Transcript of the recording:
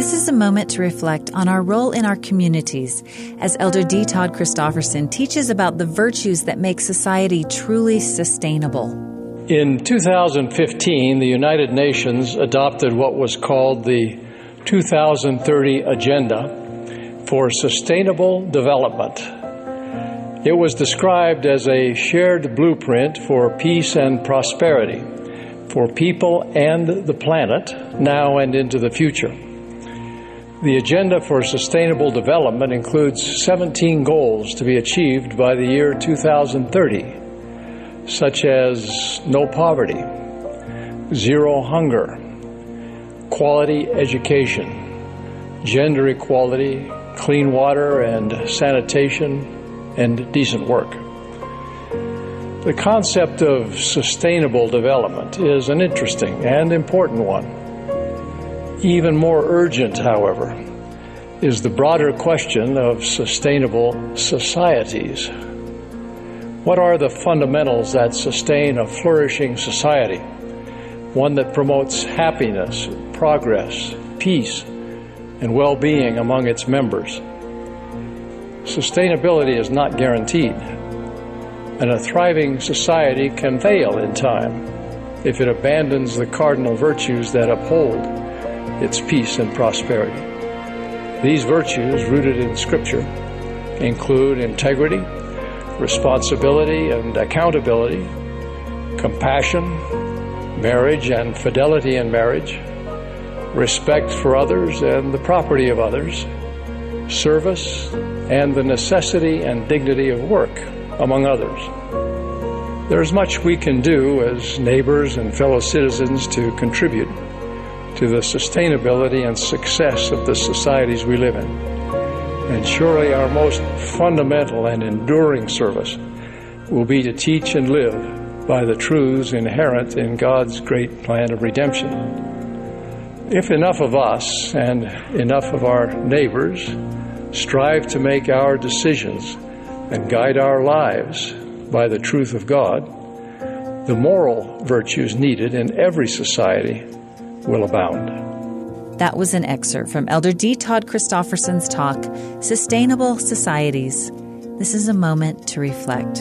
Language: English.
This is a moment to reflect on our role in our communities as Elder D. Todd Christofferson teaches about the virtues that make society truly sustainable. In 2015, the United Nations adopted what was called the 2030 Agenda for Sustainable Development. It was described as a shared blueprint for peace and prosperity for people and the planet now and into the future. The Agenda for Sustainable Development includes 17 goals to be achieved by the year 2030 such as no poverty, zero hunger, quality education, gender equality, clean water and sanitation, and decent work. The concept of sustainable development is an interesting and important one. Even more urgent, however, is the broader question of sustainable societies. What are the fundamentals that sustain a flourishing society? One that promotes happiness, progress, peace, and well being among its members. Sustainability is not guaranteed, and a thriving society can fail in time if it abandons the cardinal virtues that uphold its peace and prosperity. These virtues, rooted in Scripture, include integrity, responsibility and accountability, compassion, marriage and fidelity in marriage, respect for others and the property of others, service, and the necessity and dignity of work, among others. There is much we can do as neighbors and fellow citizens to contribute to the sustainability and success of the societies we live in. And surely our most fundamental and enduring service will be to teach and live by the truths inherent in God's great plan of redemption. If enough of us and enough of our neighbors strive to make our decisions and guide our lives by the truth of God, the moral virtues needed in every society will abound. That was an excerpt from Elder D. Todd Christofferson's talk, Sustainable Societies. This is a moment to reflect.